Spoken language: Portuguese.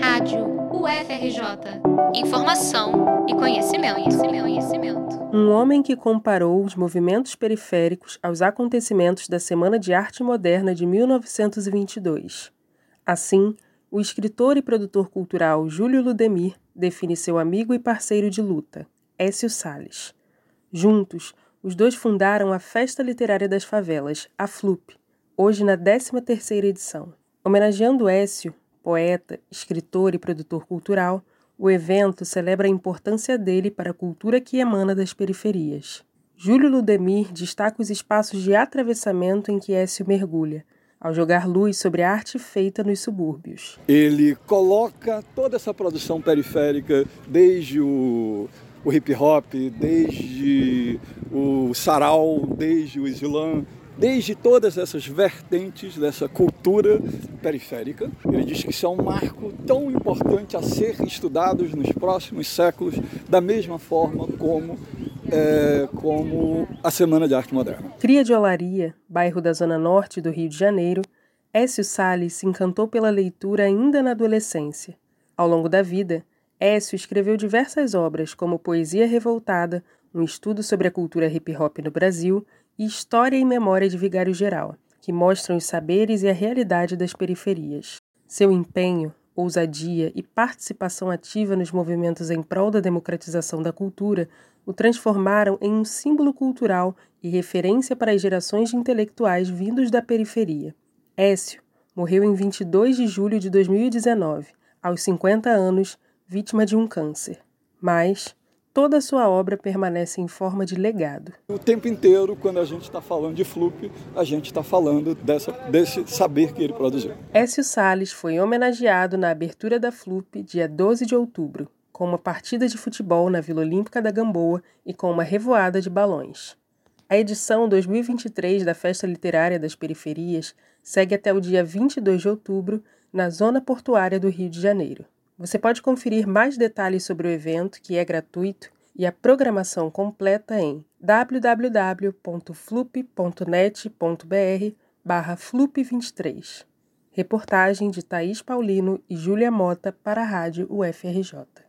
Rádio UFRJ. Informação e conhecimento, conhecimento, conhecimento. Um homem que comparou os movimentos periféricos aos acontecimentos da Semana de Arte Moderna de 1922. Assim, o escritor e produtor cultural Júlio Ludemir define seu amigo e parceiro de luta, Écio Salles. Juntos, os dois fundaram a Festa Literária das Favelas, a FLUP, hoje na 13ª edição. Homenageando Écio, poeta, escritor e produtor cultural, o evento celebra a importância dele para a cultura que emana das periferias. Júlio Ludemir destaca os espaços de atravessamento em que Écio mergulha, ao jogar luz sobre a arte feita nos subúrbios. Ele coloca toda essa produção periférica, desde o, o hip hop, desde o sarau, desde o slam, desde todas essas vertentes dessa cultura periférica. Ele diz que isso é um marco tão importante a ser estudado nos próximos séculos, da mesma forma como, é, como a Semana de Arte Moderna. Cria de Olaria, bairro da Zona Norte do Rio de Janeiro, Écio Salles se encantou pela leitura ainda na adolescência. Ao longo da vida, Écio escreveu diversas obras, como Poesia Revoltada, um estudo sobre a cultura hip hop no Brasil, e História e Memória de Vigário Geral, que mostram os saberes e a realidade das periferias. Seu empenho, ousadia e participação ativa nos movimentos em prol da democratização da cultura o transformaram em um símbolo cultural e referência para as gerações de intelectuais vindos da periferia. Écio morreu em 22 de julho de 2019, aos 50 anos, vítima de um câncer. Mas toda a sua obra permanece em forma de legado. O tempo inteiro, quando a gente está falando de Flup, a gente está falando dessa, desse saber que ele produziu. Écio Salles foi homenageado na abertura da Flup, dia 12 de outubro, com uma partida de futebol na Vila Olímpica da Gamboa e com uma revoada de balões. A edição 2023 da Festa Literária das Periferias segue até o dia 22 de outubro na Zona Portuária do Rio de Janeiro. Você pode conferir mais detalhes sobre o evento, que é gratuito, e a programação completa em www.flup.net.br barra flup23. Reportagem de Thaís Paulino e Júlia Mota para a Rádio UFRJ.